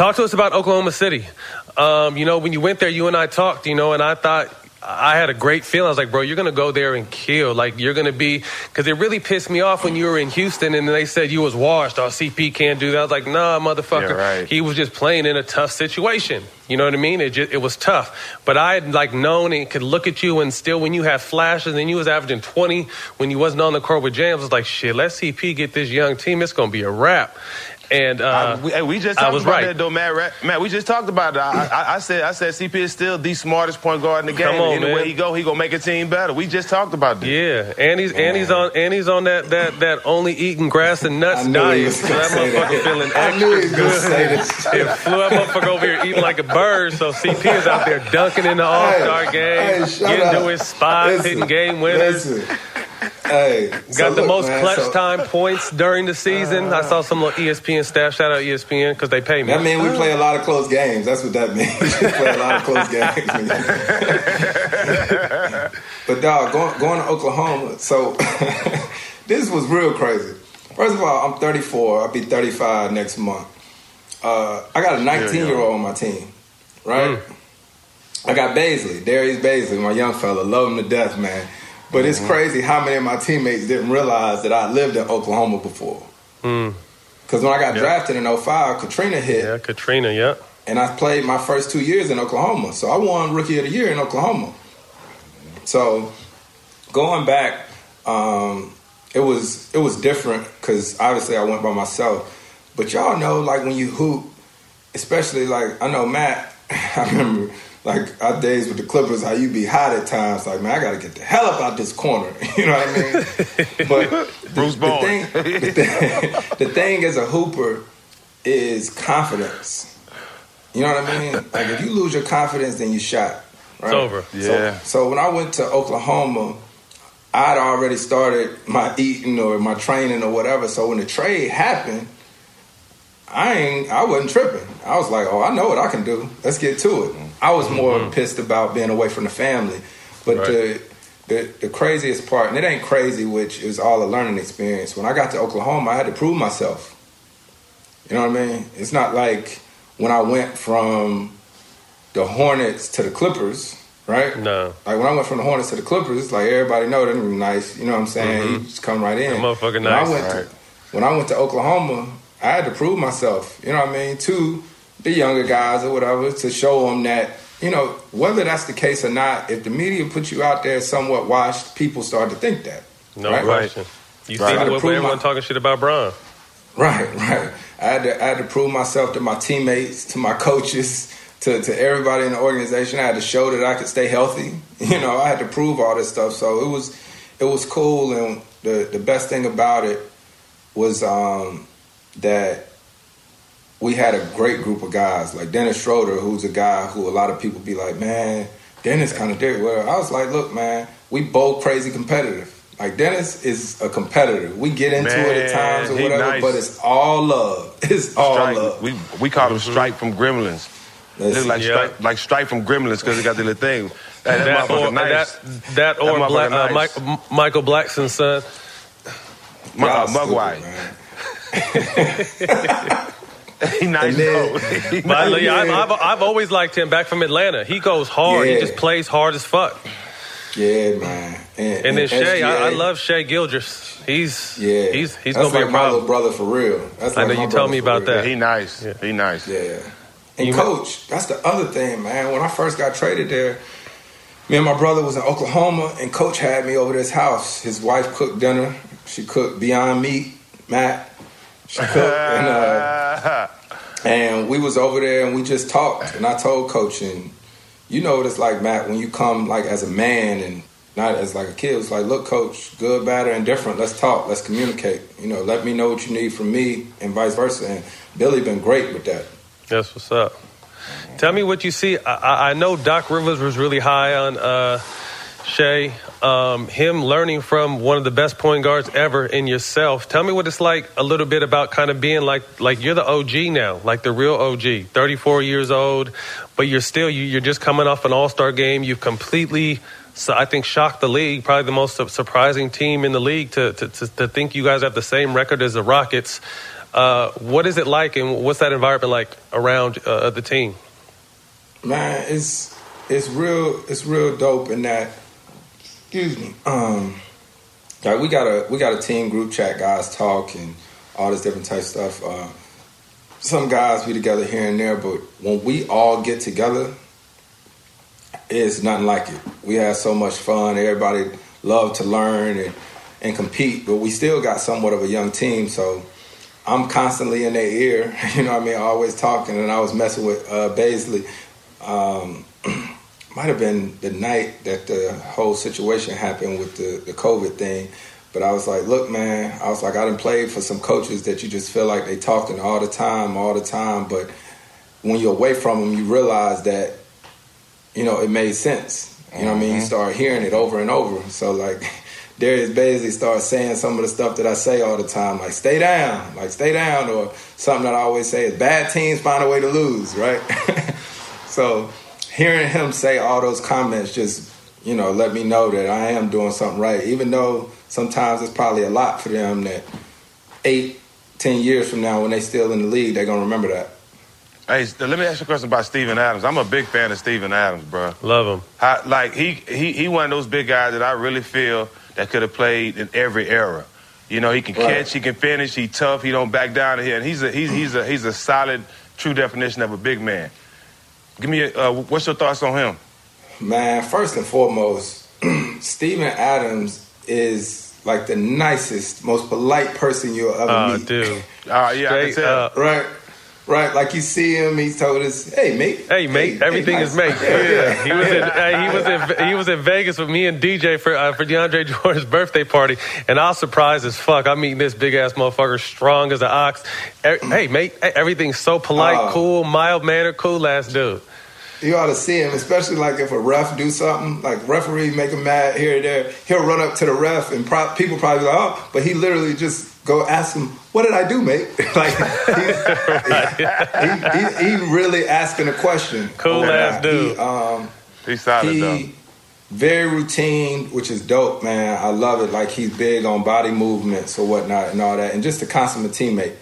Talk to us about Oklahoma City. Um, you know, when you went there, you and I talked, you know, and I thought I had a great feeling. I was like, bro, you're going to go there and kill. Like, you're going to be, because it really pissed me off when you were in Houston and they said you was washed. Oh, CP can't do that. I was like, nah, motherfucker. Yeah, right. He was just playing in a tough situation. You know what I mean? It just, it was tough. But I had like known and could look at you and still when you had flashes and you was averaging 20 when you wasn't on the court with James, I was like, shit, let CP get this young team. It's going to be a wrap. And uh, I, we, we just I talked was about right. that though, Matt. Ra- Matt, we just talked about it. I, I, I said, I said, CP is still the smartest point guard in the game. Come on, Anywhere man. he go, he gonna make a team better. We just talked about this. Yeah, and he's and he's on and he's on that that that only eating grass and nuts I knew he diet. was So that motherfucker that. feeling I extra knew he was good. say this. It flew that motherfucker over here eating like a bird. So CP is out there dunking in the All Star Hey, game, hey, getting up. to his spot, Listen, hitting game winners. Listen. Hey, Got so the look, most man, clutch so- time points during the season. I saw some little ESPN staff. Shout out ESPN because they pay me. That means we play a lot of close games. That's what that means. we play a lot of close games. but dog, going, going to Oklahoma. So this was real crazy. First of all, I'm 34. I'll be 35 next month. Uh, I got a 19 year old on my team, right? I got Bazley, Darius Bazley, my young fella. Love him to death, man. But it's crazy how many of my teammates didn't realize that I lived in Oklahoma before. Mm. Because when I got Yeah. drafted in 05, Katrina hit. Yeah, Katrina. Yeah. And I played my first two years in Oklahoma. So I won Rookie of the Year in Oklahoma. So going back, um, it was it was different because obviously I went by myself. But y'all know, like when you hoop, especially like I know Matt. I remember like our days with the Clippers, how you be hot at times. Like man, I got to get the hell up out this corner. You know what I mean? But the, Bruce the thing, the thing, the thing as a hooper is confidence. You know what I mean? Like if you lose your confidence, then you shot. Right? It's over. So- Yeah. So, when I went to Oklahoma, I'd already started my eating or my training or whatever. So when the trade happened, I ain't I wasn't tripping. I was like, oh, I know what I can do. Let's get to it. I was more pissed about being away from the family. But Right. the, the the craziest part, and it ain't crazy, which is all a learning experience. When I got to Oklahoma, I had to prove myself. You know what I mean? It's not like when I went from the Hornets to the Clippers, right? No. Like when I went from the Hornets to the Clippers, it's like everybody know they're nice. You know what I'm saying? Mhm. You just come right in. That motherfucker When nice. I went Right. to, when I went to Oklahoma, I had to prove myself. You know what I mean? To the younger guys or whatever to show them that you know whether that's the case or not. If the media put you out there somewhat washed, people start to think that. No right? question. You Right. see Gotta prove everyone my- talking shit about Bron. Right, right. I had to I had to prove myself to my teammates, to my coaches, to, to everybody in the organization. I had to show that I could stay healthy. You know, I had to prove all this stuff. So it was it was cool and the the best thing about it was um, that we had a great group of guys. Like Dennis Schroeder, who's a guy who a lot of people be like, Man, Dennis kinda different. Well, I was like, look, man, we both crazy competitive. Like Dennis is a competitor. We get into it at times or whatever, nice. but it's all love. It's all Stripe. love. We we call him Stripe from Gremlins. It look like Yeah. Stripe, like Stripe from Gremlins because he got the little thing. Hey, that, That or, nice. that, that or motherfucker Black, uh. Mike, Michael Blackson's son. Mu- uh, Mogwai. He nice then- oh. But I, nice. yeah, I've, I've, I've always liked him back from Atlanta. He goes hard. He just plays hard as fuck. Yeah, man. And, And then Shai, I, I love Shai Gilgeous. He's Yeah, he's he's That's gonna be like a my little problem. brother for real. That's I like know you told brother me about real. that. he nice. He nice. Yeah. And You- coach, that's the other thing, man. When I first got traded there, me and my brother was in Oklahoma, and coach had me over to his house. His wife cooked dinner. She cooked Beyond Meat, Matt. And uh, and we was over there, and we just talked. And I told coach, and you know what it's like, Matt, when you come like as a man and not as like a kid. It's like, look, coach, good, bad, or indifferent. Let's talk. Let's communicate. You know, let me know what you need from me, and vice versa. And Billy been great with that. That's what's up. Tell me what you see. I, I- I know Doc Rivers was really high on uh, Shai. Um, him learning from one of the best point guards ever in yourself. Tell me what it's like a little bit about kind of being like like you're the OG now, like the real OG, 34 years old, but you're still you, you're just coming off an All Star game. You've completely. I think shocked the league, probably the most surprising team in the league to, to, to, to think you guys have the same record as the Rockets. Uh, what is it like, and what's that environment like around uh, the team? Man, it's it's real it's real dope in that excuse me um like we got a we got a team group chat guys talk and all this different type stuff uh, some guys be together here and there but when we all get together it's nothing like it we have so much fun everybody love to learn and and compete but we still got somewhat of a young team so I'm constantly in their ear, you know what I mean, always talking. And I was messing with uh, Bazley. Um, might have been the night that the whole situation happened with the, the COVID thing. But I was like, look, man, I was like, I didn't play for some coaches that you just feel like they talking all the time, all the time. But when you're away from them, you realize that, you know, it made sense. You know what I mean? You mm-hmm. start hearing it over and over. So, like, Darius Bazley started saying some of the stuff that I say all the time, like stay down, like stay down, or something that I always say is bad teams find a way to lose, right? so hearing him say all those comments just, you know, let me know that I am doing something right, even though sometimes it's probably a lot for them that eight, ten years from now when they still in the league, they're gonna remember that. Hey, let me ask you a question about Steven Adams. I'm a big fan of Steven Adams, bro. Love him. How, like he he he one of those big guys that I really feel that could have played in every era. You know, he can Right. catch, he can finish, he tough, he don't back down here, and he's a he's he's a he's a solid, true definition of a big man. Give me a, uh, what's your thoughts on him? Man, first and foremost, Steven Adams is like the nicest, most polite person you'll ever Oh, meet. dude. Uh, yeah, I can tell. up. Right, right. Like you see him, he told us, "Hey, mate. Hey, mate. Everything hey, is mate. nice." Yeah, he was in hey, he was in he was in Vegas with me and DJ for uh, for DeAndre Jordan's birthday party, and I was surprised as fuck. I'm meeting this big ass motherfucker, strong as an ox. Hey, mate. Everything's so polite, Oh. cool, mild mannered, cool ass dude. You ought to see him, especially like if a ref do something, like referee make him mad here and there. He'll run up to the ref, and pro- people probably be like, "Oh," but he literally just go ask him, "What did I do, mate?" like he's, he, he, he really asking a question. Cool ass he, dude. um, He's solid though. very routine, which is dope, man. I love it. Like he's big on body movements or whatnot and all that, and just a consummate teammate.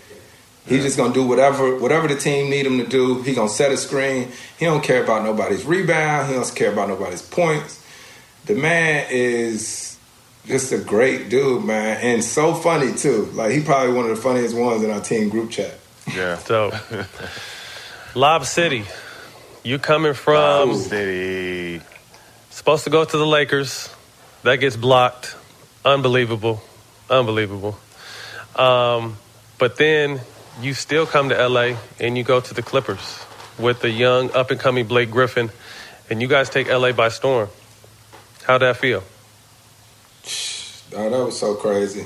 He's just gonna do whatever whatever the team need him to do. He gonna set a screen. He don't care about nobody's rebound. He don't care about nobody's points. The man is just a great dude, man, and so funny too. Like he probably one of the funniest ones in our team group chat. Yeah. So, Lob City, you coming from City. supposed to go to the Lakers, that gets blocked. Unbelievable, unbelievable. Um, but then you still come to LA and you go to the Clippers with the young up and coming Blake Griffin, and you guys take LA by storm. How'd that feel? Oh, that was so crazy.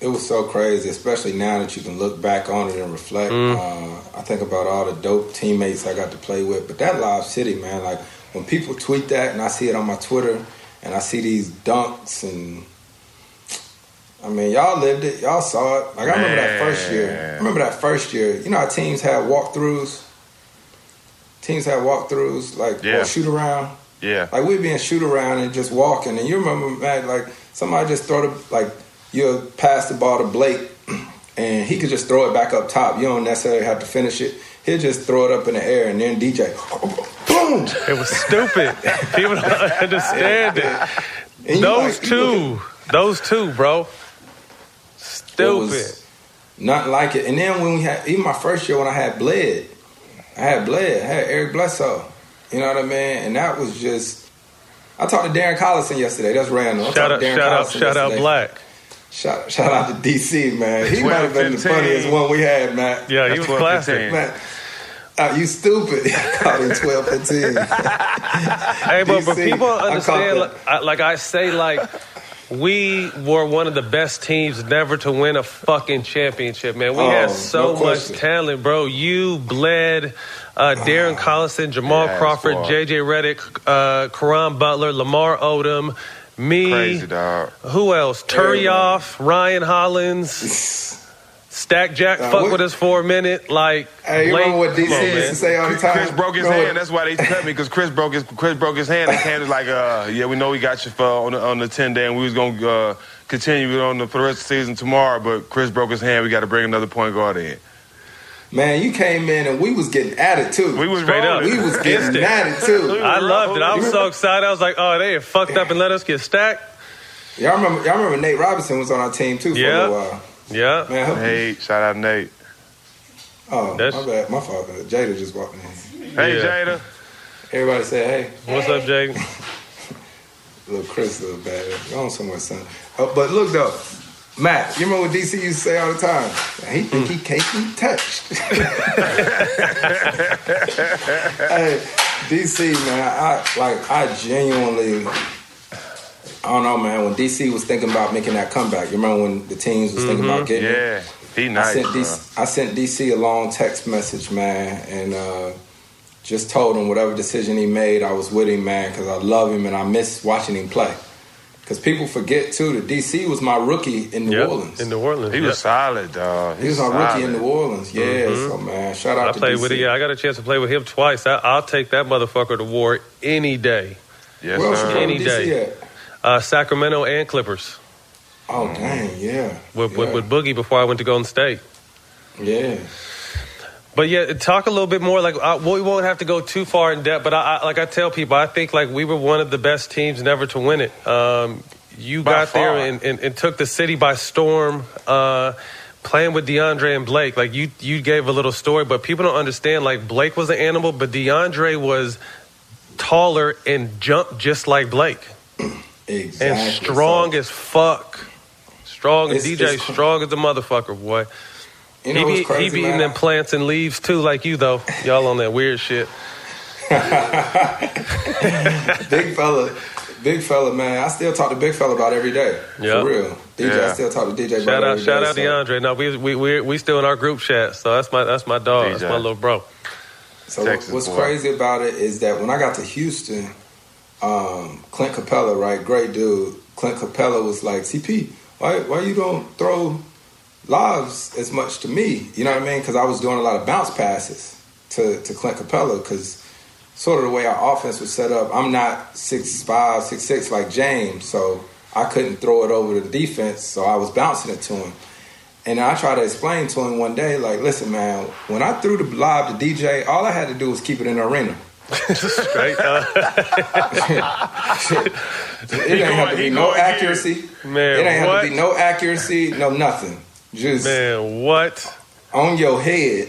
It was so crazy, especially now that you can look back on it and reflect. Uh, I think about all the dope teammates I got to play with. But that Lob City, man, like when people tweet that and I see it on my Twitter and I see these dunks and I mean, y'all lived it, y'all saw it. Like I remember that first year. I remember that first year. You know how teams had walkthroughs. Teams had walkthroughs, like Yeah. shoot around. Yeah. Like we'd be in shoot around and just walking, and you remember, man, like somebody just throw the like you pass the ball to Blake, and he could just throw it back up top. You don't necessarily have to finish it. He'll just throw it up in the air, and then DJ, boom. It was stupid. People don't understand it. Those like- two, those two, bro. It Stupid. was Nothing like it. And then when we had, even my first year when I had Bled, I had Bled, I had Eric Bledsoe. You know what I mean? And that was just. I talked to Darren Collison yesterday. That's random. I Shout out, to Darren shout out, Collison shout out. Black. Shout, shout out to DC, man. He might have been the funniest one we had, Matt. Yeah, he That's was 12, classic. 15. Man, uh, you stupid. I called him 12, 15. Hey, but, but people understand, that. like I, like I say, like we were one of the best teams never to win a fucking championship, man. We Oh, had so no much talent, bro. You bled. Uh, Darren Collison, Jamal Yeah, Crawford. JJ Redick, uh, Caron Butler, Lamar Odom, me, Crazy dog. who else? Turioff, Ryan Hollins, Stack Jack, Uh, fuck what- with us for a minute. Like, Hey, you Blake- remember what DC come on, used to say all the Chris, time? Chris broke his No, hand. That's why they cut me because Chris broke his Chris broke his hand. And Cam was like, uh, "Yeah, we know we got you for on the, on the ten day, and we was gonna uh, continue it on the for the rest of the season tomorrow. But Chris broke his hand. We got to bring another point guard in." Man, you came in and we was getting at it too. We was Straight up. We was getting Instant. at it too. I loved it. I was so excited. I was like, oh, they fucked up and let us get stacked. Y'all remember? Y'all remember Nate Robinson was on our team too for Yeah. a little while. Yeah. Man, help me. Nate, shout out Nate. Oh, That's- my bad. My fault. Jada just walked in. Hey, Yeah. Jada. Everybody say hey. What's up, Jay? Little Chris, little bad. Go on somewhere, son. Uh, but look though, Matt, you remember what DC used to say all the time? He think he can't be touched. hey, DC, man, I like I genuinely I don't know, man. When DC was thinking about making that comeback, you remember when the teams was thinking about getting it? Yeah, he I nice, sent bro. DC, I sent DC a long text message, man, and uh, just told him whatever decision he made, I was with him, man, because I love him and I miss watching him play. Because people forget too that DC was my rookie in New Yep, Orleans. In New Orleans. He yeah. was solid, dog. he was my rookie in New Orleans. Yeah, Mhm. so man, shout out to DC. I to played DC. with it. Yeah, I got a chance to play with him twice. I, I'll take that motherfucker to war any day. Yes, Where sir. Any DC day. at? Uh, Sacramento and Clippers Oh dang, yeah, with, yeah. with, with Boogie before I went to Golden State. yeah. But yeah, talk a little bit more. Like I, we won't have to go too far in depth. But I, I, like I tell people, I think like we were one of the best teams never to win it. Um, you By got there and, and, and took the city by storm. Uh, playing with DeAndre and Blake, like you, you gave a little story, but people don't understand. Like Blake was an animal, but DeAndre was taller and jumped just like Blake Exactly. and strong So, as fuck. Strong and It's- DJ, it's- strong as a motherfucker, boy. you know he what's be, crazy, he be eating them plants and leaves too, like you though. Y'all on that weird shit. big fella, big fella, man. I still talk to big fella about every day. Yeah. For real. DJ, I still talk to DJ Shout out, every shout day, out so- DeAndre. No, we we we we still in our group chat, so that's my that's my dog. That's my little bro. So Texas what's boy. crazy about it is that when I got to Houston, um, Clint Capela, right, great dude. Clint Capela was like, CP, why why you don't throw lobs as much to me? You know what I mean? Because I was doing a lot of bounce passes to to Clint Capela because sort of the way our offense was set up. I'm not six five, six six like James, so I couldn't throw it over to the defense. So I was bouncing it to him. And I tried to explain to him one day, like, listen, man, when I threw the lob to DJ, all I had to do was keep it in the arena. Straight up. It ain't have to be no accuracy. Man, it ain't have to be no accuracy, no nothing. Just Man, what? on your head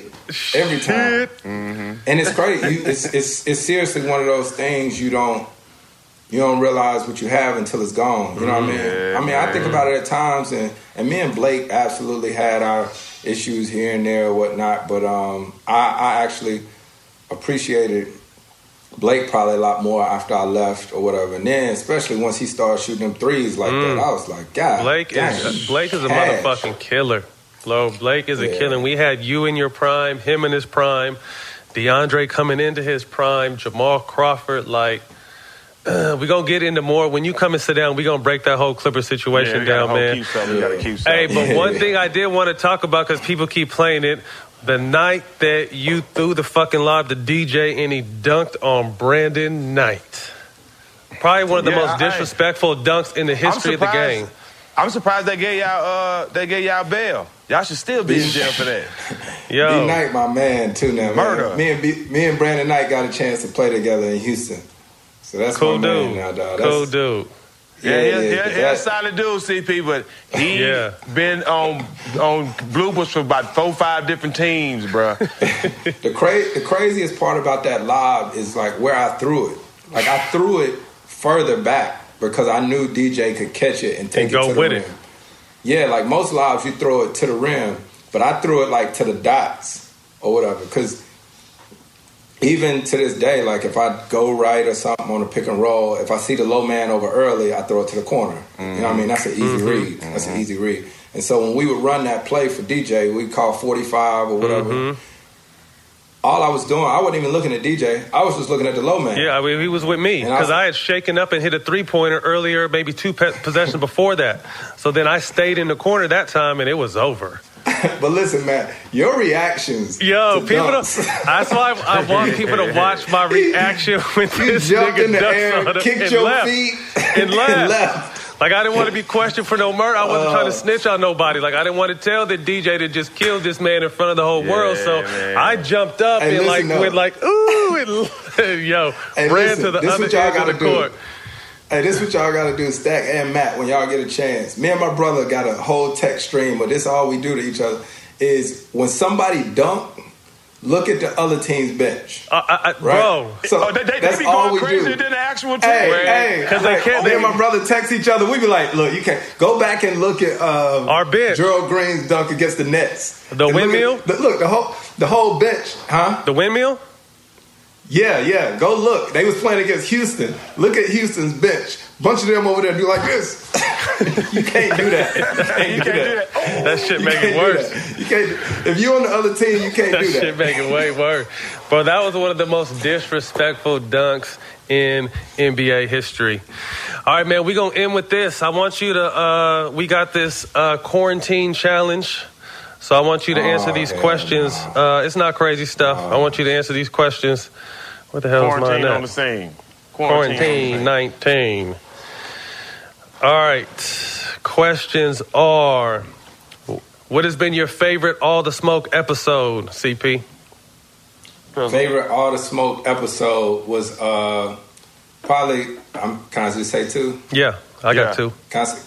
every time. Mm-hmm. And it's crazy. You, it's, it's it's seriously one of those things you don't you don't realize what you have until it's gone. You know what I mean? I mean, I think about it at times, and and me and Blake absolutely had our issues here and there or whatnot. But um, I, I actually appreciated Blake probably a lot more after I left or whatever. And then, especially once he started shooting them threes like that, I was like, God, Mm. Blake dang, is Blake is a cash. motherfucking killer. Flo, Blake is a Yeah. killer. We had you in your prime, him in his prime, DeAndre coming into his prime, Jamal Crawford. Like, uh, we gonna get into more when you come and sit down. We're gonna break that whole Clipper situation we gotta down, man. Keep something. Keep Hey, something. but one thing I did want to talk about because people keep playing it. The night that you threw the fucking lob to DJ and he dunked on Brandon Knight. Probably one of the Yeah, most I- I- disrespectful dunks in the history of the game. I'm surprised they gave y'all uh they gave y'all bail. Y'all should still be in jail for that. Yo. B Knight, my man, too. Now, man. Murder. Me and B, me and Brandon Knight got a chance to play together in Houston, so that's Cool my man dude. now, dog. Cool dude. Yeah, Yeah, he, yeah, he, a solid dude, CP, but he Yeah. been on on bloopers for about four, five different teams, bruh. the cra- the craziest part about that lob is like where I threw it. Like I threw it further back because I knew DJ could catch it and take And it go to the with rim. it. Yeah, like most lobs, you throw it to the rim, but I threw it like to the dots or whatever. Because even to this day, like if I go right or something on a pick and roll, if I see the low man over early, I throw it to the corner. You know what I mean? That's an easy Mm-hmm. read. That's an easy read. And so when we would run that play for DJ, we call 45 or whatever. Mm-hmm. All I was doing, I wasn't even looking at DJ. I was just looking at the low man. Yeah, I mean, he was with me And I- because I, had shaken up and hit a three pointer earlier, maybe two pe- possessions before that. So then I stayed in the corner that time and it was over. But listen, man, your reactions. Yo, to people don't. That's why I, I want people to watch my reaction when You this jumped nigga in the air, kicked your left. feet, and left. left. Like I didn't want to be questioned for no murder. I wasn't Oh. trying to oh. snitch on nobody. Like I didn't want to tell the DJ to just kill this man in front of the whole world. So man. I jumped up Hey, and like went like ooh and yo Hey, ran listen, to the other end of the do. court. Hey, this what y'all gotta do, Stack and Matt, when y'all get a chance. Me and my brother got a whole text stream, but this all we do to each other is when somebody dunk, look at the other team's bench. Uh, I, I, Right? Bro, So Oh, they, they, that's they be all going we crazier do. than the actual team. Hey, hey, 'Cause they like, can't- Me they- and my brother text each other. We be like, "Look, you can't go back and look at uh, Our bench. Gerald Green's dunk against the Nets. The And look at- windmill? look, the whole the whole bench, huh? the windmill. Yeah, yeah. Go look. They was playing against Houston. Look at Houston's bench. Bunch of them over there do like this. you can't do that. You can't, You do, can't do that. that. That shit You make it worse. You can't. If you're on the other team, you can't That do that. That shit make it way worse. Bro, that was one of the most disrespectful dunks in NBA history. All right, man, we gonna end with this. I want you to. Uh, we got this uh, quarantine challenge. So I want you to answer Oh, these questions. Uh, it's not crazy stuff. I want you to answer these questions. What the hell is mine Quarantine on at? the scene. Quarantine 19. All right. Questions are What has been your favorite All the Smoke episode, CP? Favorite all the smoke episode was uh probably. I'm can I say two? Yeah, I got Yeah. two. Can I say,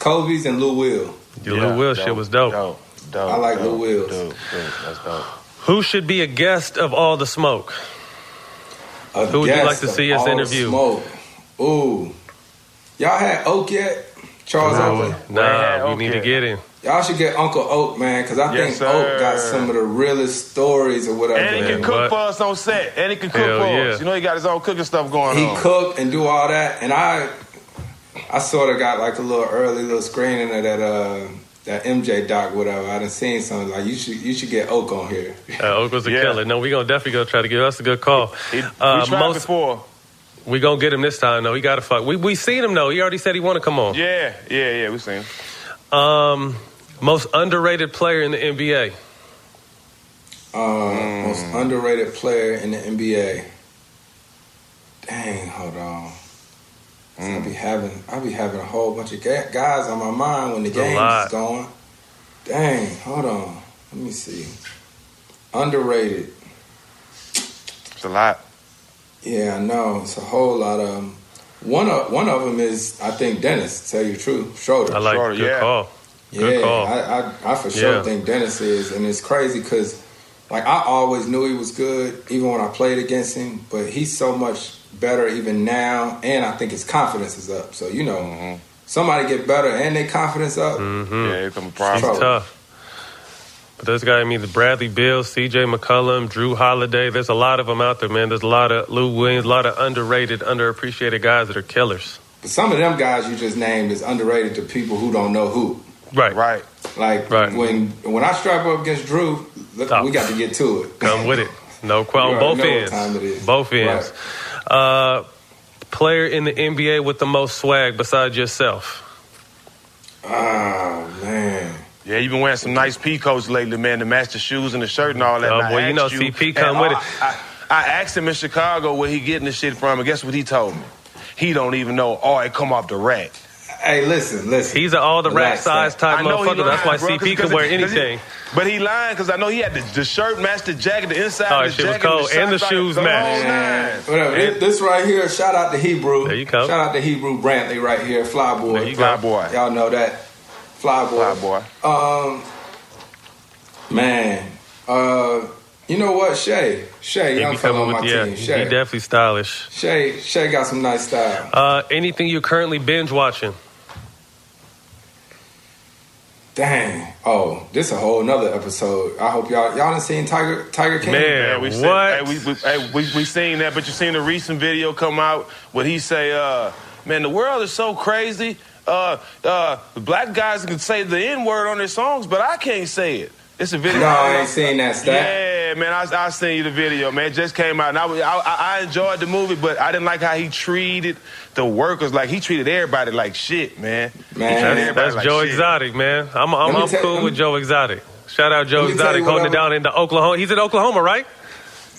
Kobe's and Lou Will. Your Lou Will shit was dope. Dope, dope. I like dope, Lou Wills. Dope, dope. That's dope. Who should be a guest of All the Smoke? A Who would you like to see us interview? Smoke. Ooh, y'all had Oak yet? Charles Oakley. Nah, we need to get him. Y'all should get Uncle Oak, man, because I Yes, think Oak got some of the realest stories or whatever. And he can cook what? for us on set. And he can cook Hell for yeah. us. You know, he got his own cooking stuff going he on. cook and do all that, and I, I sort of got like a little early little screening of that uh that MJ doc, whatever. I done seen something like you should you should get Oak on here. Uh, Oak was a Yeah. killer. No, we gonna definitely go try to get. That's a good call. He, Uh, we tried most- before. We gonna get him this time though. He gotta fuck. We we seen him though. He already said he want to come on. Yeah, yeah, yeah. We seen him. Um, most underrated player in the NBA. Uh, Mm. Most underrated player in the NBA. Dang, hold on. 'Cause Mm. I be having I be having a whole bunch of ga- guys on my mind when the A game is going. Dang, hold on. Let me see. Underrated. It's a lot. Yeah, I know. It's a whole lot of 'em. One of one of them is I think Dennis. To tell you the truth, Schroeder. I like Schroeder, good yeah. call. Good yeah, call. I, I I for sure Yeah. think Dennis is, and it's crazy because like I always knew he was good, even when I played against him. But he's so much better even now, and I think his confidence is up. So you know, Mm-hmm. somebody get better and their confidence up. hmm Yeah, it's a He's problem. tough. But there's guy I mean the Bradley Beal, C.J. McCollum, Jrue Holiday. There's a lot of them out there, man. There's a lot of Lou Williams, a lot of underrated, underappreciated guys that are killers. But some of them guys you just named is underrated to people who don't know who. Right. Right. Like Right. when when I strap up against Jrue, look, Oh. we got to get to it. Come with it. No question. You On both already know what ends. time it is. Both ends. Uh, player in the NBA with the most swag besides yourself. Oh man. Yeah, you've been wearing some nice peacoats lately, man, to match the shoes and the shirt and all that. Oh, And boy, you know asked CP and come with I- it. I, I asked him in Chicago where he getting the shit from, and guess what he told me? He don't even know. Oh, it come off the rack. Hey, listen, listen. He's an all the rack size type I know he motherfucker. That's why lying, bro, CP 'cause- can wear 'cause he- anything. But he lying because I know he had the, the shirt match the jacket, the inside Oh, of the shit was jacket, cold, and the side- shoes the whole matched. Whatever. This, this right here, shout out to Hebru. There you go. Shout out to Hebru Brantley right here, Flyboy. There you go. Fly boy. Y'all know that. Flyboy. Fly boy. Um, man, uh, you know what, Shai? Shai, He young be fellow coming on my yeah. team. He definitely stylish. Shai, Shay got some nice style. Uh, anything you're currently binge watching? Dang. Oh, this a whole nother episode. I hope y'all y'all done seen Tiger Tiger King. Man. Yeah, we What? Seen, hey, we, we, hey, we, we seen that, but you seen the recent video come out where he say, uh, man, the world is so crazy. Uh, uh, black guys can say the N word on their songs, but I can't say it. It's a video. No, I ain't seen that stat. Yeah, man, I, I seen you the video, man. It just came out, and I, was- I, I I enjoyed the movie, but I didn't like how he treated the workers. Like he treated everybody like shit, man. Man. That's, that's like Joe shit. Exotic, man. I'm, I'm, I'm cool let with me- Joe Exotic. Shout out Joe Let me tell Exotic holding it down in the Oklahoma. He's in Oklahoma, right?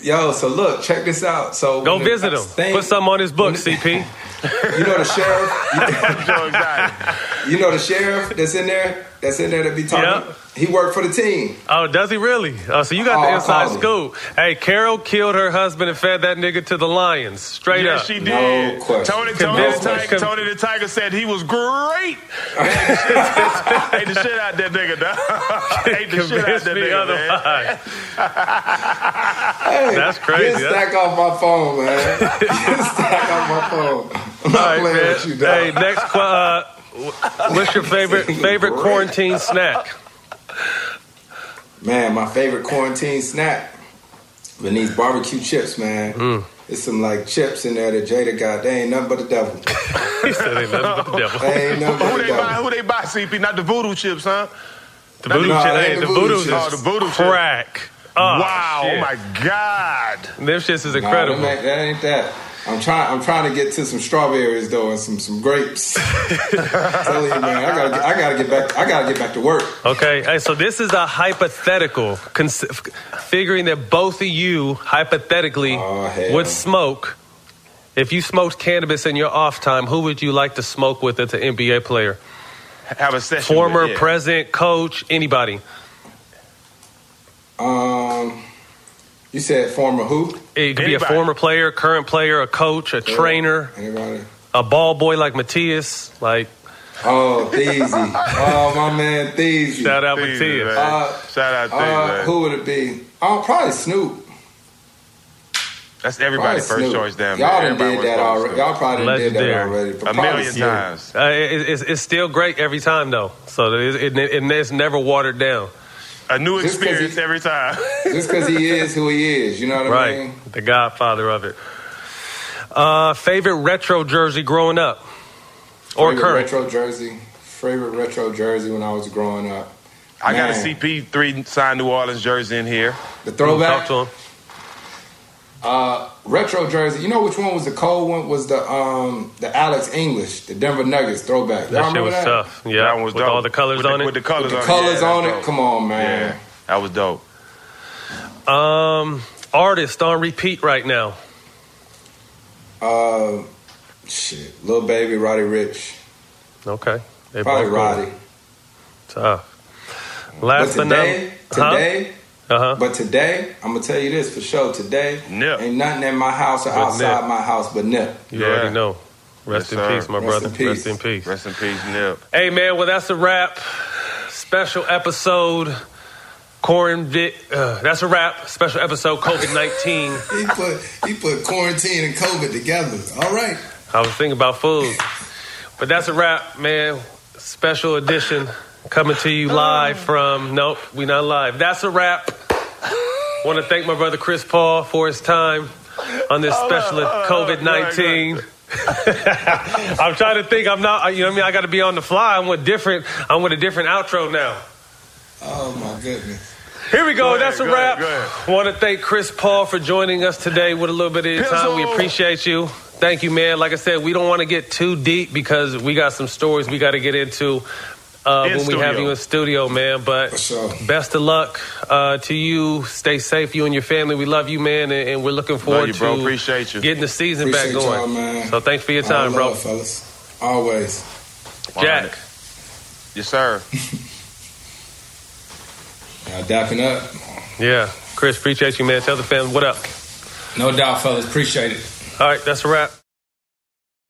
Yo, so look, check this out. So Go visit him. thing- Put something on his book, CP. You know the sheriff. You know the sheriff that's in there. That's in there that be talking. He worked for the team. Oh, does he really? Oh, so you got Oh, the inside scoop. Hey, Carol killed her husband and fed that nigga to the lions. Straight yes, up. she did. Tony, Tony, the Convinced- Tiger, Tony the Tiger said he was great. Ate the shit out that nigga, dog. Ate the shit out that nigga, man. otherwise. Hey, That's crazy. Get stack off my phone, man. Get stack off my phone. I'm not All right, playing man. with you, dog. Hey, next. qu- Uh, what's your favorite favorite quarantine snack? Man, my favorite quarantine snack. Been these barbecue chips, man. Mm. There's some like chips in there that Jada got. They ain't nothing but the devil. he said ain't nothing but the devil. They ain't nothing but Who the they buy? devil. Who they buy? CP, not the voodoo chips, huh? The voodoo No, chip, hey, the the voodoo, voodoo chips. Oh, the voodoo chips. crack. Oh, wow! shit. Oh my God! Them shits is incredible. that, that ain't that. I'm trying. I'm trying to get to some strawberries though, and some some grapes. Tell you, man, I gotta get, I gotta get back. I gotta get back to work. Okay, hey, so this is a hypothetical, cons- figuring that both of you hypothetically hell. would smoke. If you smoked cannabis in your off time, who would you like to smoke with as an NBA player? Have a session. Former, with, yeah. present, coach, anybody. Um, you said former who? It could be a former player, current player, a coach, a trainer, Anybody? a ball boy like Matthias. Like, Oh, Theezy. oh, my man, Theezy. Shout out Theezy, Matthias. Uh, Shout out Theezy, uh, who would it be? Oh, probably Snoop. That's everybody's first Snoop. choice damn. Y'all done did that already. Y'all probably done did that already. but A million Snoop. times. Uh, it, it's, it's still great every time, though. So it, it, it, it's never watered down. A new Just 'cause he- experience every time. Just because he is who he is, you know what I right. mean? The godfather of it. Uh, favorite retro jersey growing up? Or Favorite current? retro jersey. Favorite retro jersey when I was growing up. I got a CP3 signed New Orleans jersey in here. The throwback. Talk to him. Uh, retro jersey. You know which one was the cold one? Was the um the Alex English, the Denver Nuggets throwback. That shit was that? tough. Yeah, That one was with dope. all the colors With the- on it. With the colors With the on colors it. Yeah, on it. dope. Come on, man. Yeah, that was dope. Um, artist on repeat right now. Uh, shit, Lil Baby, Roddy Ricch, Okay. They probably both Roddy. Tough. Last but but today, not today, uh-huh. but today, I'm gonna tell you this for sure. Today, Nip. ain't nothing in my house or But outside Nip. my house but nip. You Yeah. already know. Rest Yes, in sir. peace, my Rest brother. in peace. Rest in peace. Rest in peace, Nip. Hey man, well that's a wrap. Special episode. Quarantine. Uh, that's a wrap. Special episode. COVID nineteen. He put he put quarantine and COVID together. All right. I was thinking about food, but that's a wrap, man. Special edition coming to you live oh. from. Nope, we not live. That's a wrap. Want to thank my brother Chris Paul for his time on this special of COVID nineteen. I'm trying to think. I'm not. You know what I mean? I got to be on the fly. I'm with different. I'm with a different outro now. Oh my goodness. Here we go. Go ahead, That's a go wrap. ahead, ahead. Want to thank Chris Paul for joining us today with a little bit of your time. We appreciate you. Thank you, man. Like I said, we don't want to get too deep because we got some stories we got to get into uh, In when we have you in studio, man. But sure. best of luck uh, to you. Stay safe, you and your family. We love you, man, and, and we're looking forward you, bro. to Appreciate you. getting the season Appreciate back going. man. So thanks for your All time, bro. love, fellas. Always. Jack. Yes, sir. Y'all dapping up. Yeah. Chris, appreciate you, man. Tell the family what up. No doubt, fellas. Appreciate it. All right, that's a wrap.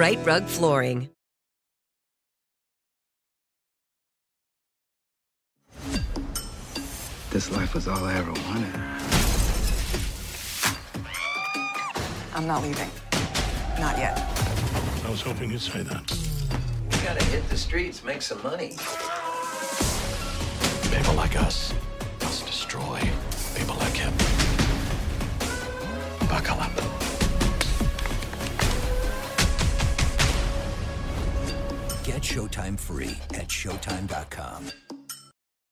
Rite Rug Flooring. This life was all I ever wanted. I'm not leaving. Not yet. I was hoping you'd say that. You gotta hit the streets, make some money. People like us must destroy people like him. Buckle up. Get Showtime free at Showtime.com.